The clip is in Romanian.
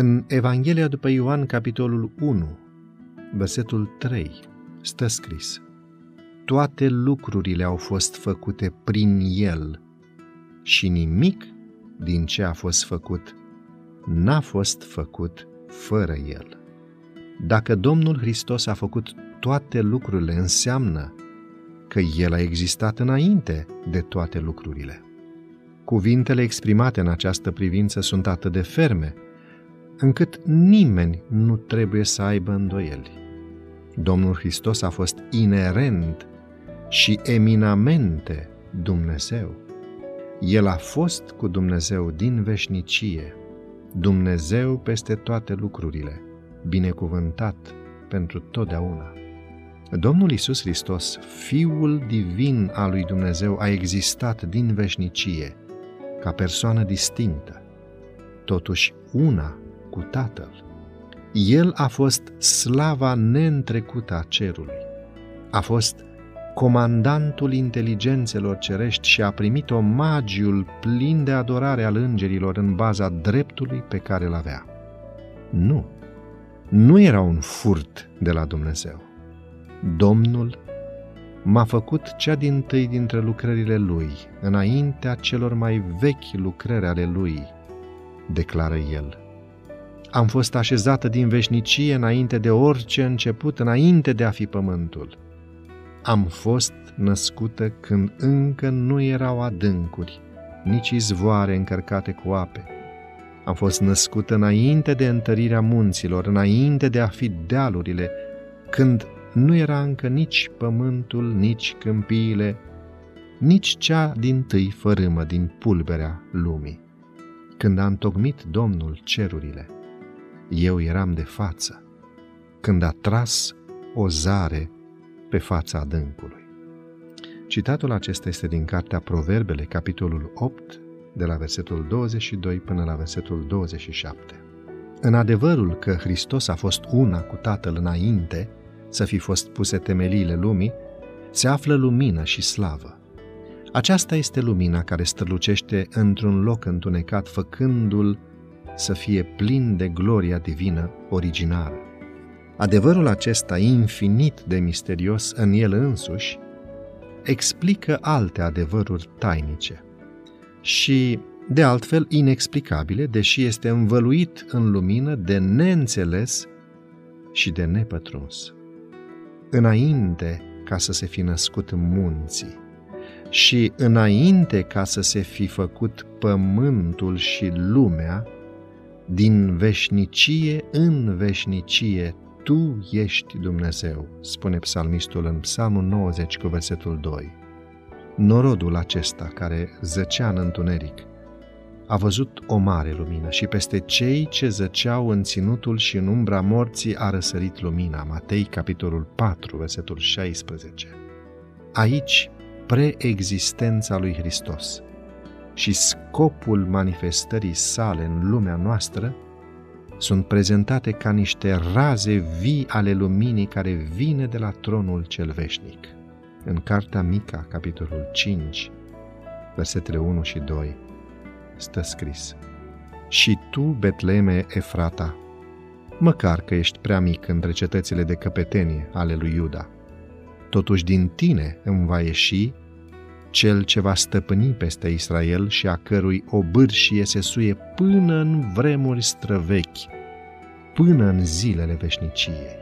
În Evanghelia după Ioan, capitolul 1, versetul 3, stă scris Toate lucrurile au fost făcute prin El și nimic din ce a fost făcut n-a fost făcut fără El. Dacă Domnul Hristos a făcut toate lucrurile, înseamnă că El a existat înainte de toate lucrurile. Cuvintele exprimate în această privință sunt atât de ferme, încât nimeni nu trebuie să aibă îndoieli. Domnul Hristos a fost inerent și eminamente Dumnezeu. El a fost cu Dumnezeu din veșnicie, Dumnezeu peste toate lucrurile, binecuvântat pentru totdeauna. Domnul Isus Hristos, Fiul Divin al lui Dumnezeu, a existat din veșnicie, ca persoană distinctă, totuși una cu Tatăl. El a fost slava neîntrecută a cerului. A fost comandantul inteligențelor cerești și a primit omagiul plin de adorare al îngerilor în baza dreptului pe care îl avea. Nu, nu era un furt de la Dumnezeu. Domnul m-a făcut cea din tâi dintre lucrările Lui, înaintea celor mai vechi lucrări ale Lui, declară El. Am fost așezată din veșnicie înainte de orice început, înainte de a fi pământul. Am fost născută când încă nu erau adâncuri, nici izvoare încărcate cu ape. Am fost născută înainte de întărirea munților, înainte de a fi dealurile, când nu era încă nici pământul, nici câmpiile, nici cea din tâi fărâmă din pulberea lumii. Când a întocmit Domnul cerurile, eu eram de față, când a tras o zare pe fața adâncului. Citatul acesta este din cartea Proverbele, capitolul 8, de la versetul 22 până la versetul 27. În adevărul că Hristos a fost una cu Tatăl înainte să fi fost puse temeliile lumii, se află lumină și slavă. Aceasta este lumina care strălucește într-un loc întunecat, făcându-l să fie plin de gloria divină originară. Adevărul acesta infinit de misterios în el însuși explică alte adevăruri tainice și, de altfel, inexplicabile, deși este învăluit în lumină de neînțeles și de nepătruns. Înainte ca să se fi născut munții și înainte ca să se fi făcut pământul și lumea, din veșnicie în veșnicie Tu ești Dumnezeu, spune psalmistul în Psalmul 90 cu versetul 2. Norodul acesta care zăcea în întuneric a văzut o mare lumină și peste cei ce zăceau în ținutul și în umbra morții a răsărit lumina. Matei, capitolul 4, versetul 16. Aici, preexistența lui Hristos și scopul manifestării sale în lumea noastră sunt prezentate ca niște raze vii ale luminii care vine de la tronul cel veșnic. În Cartea Mica, capitolul 5, versetele 1 și 2, stă scris Și tu, Betleme Efrata, măcar că ești prea mic între cetățile de căpetenie ale lui Iuda, totuși din tine îmi va ieși cel ce va stăpâni peste Israel și a cărui obârșie se suie până în vremuri străvechi, până în zilele veșniciei.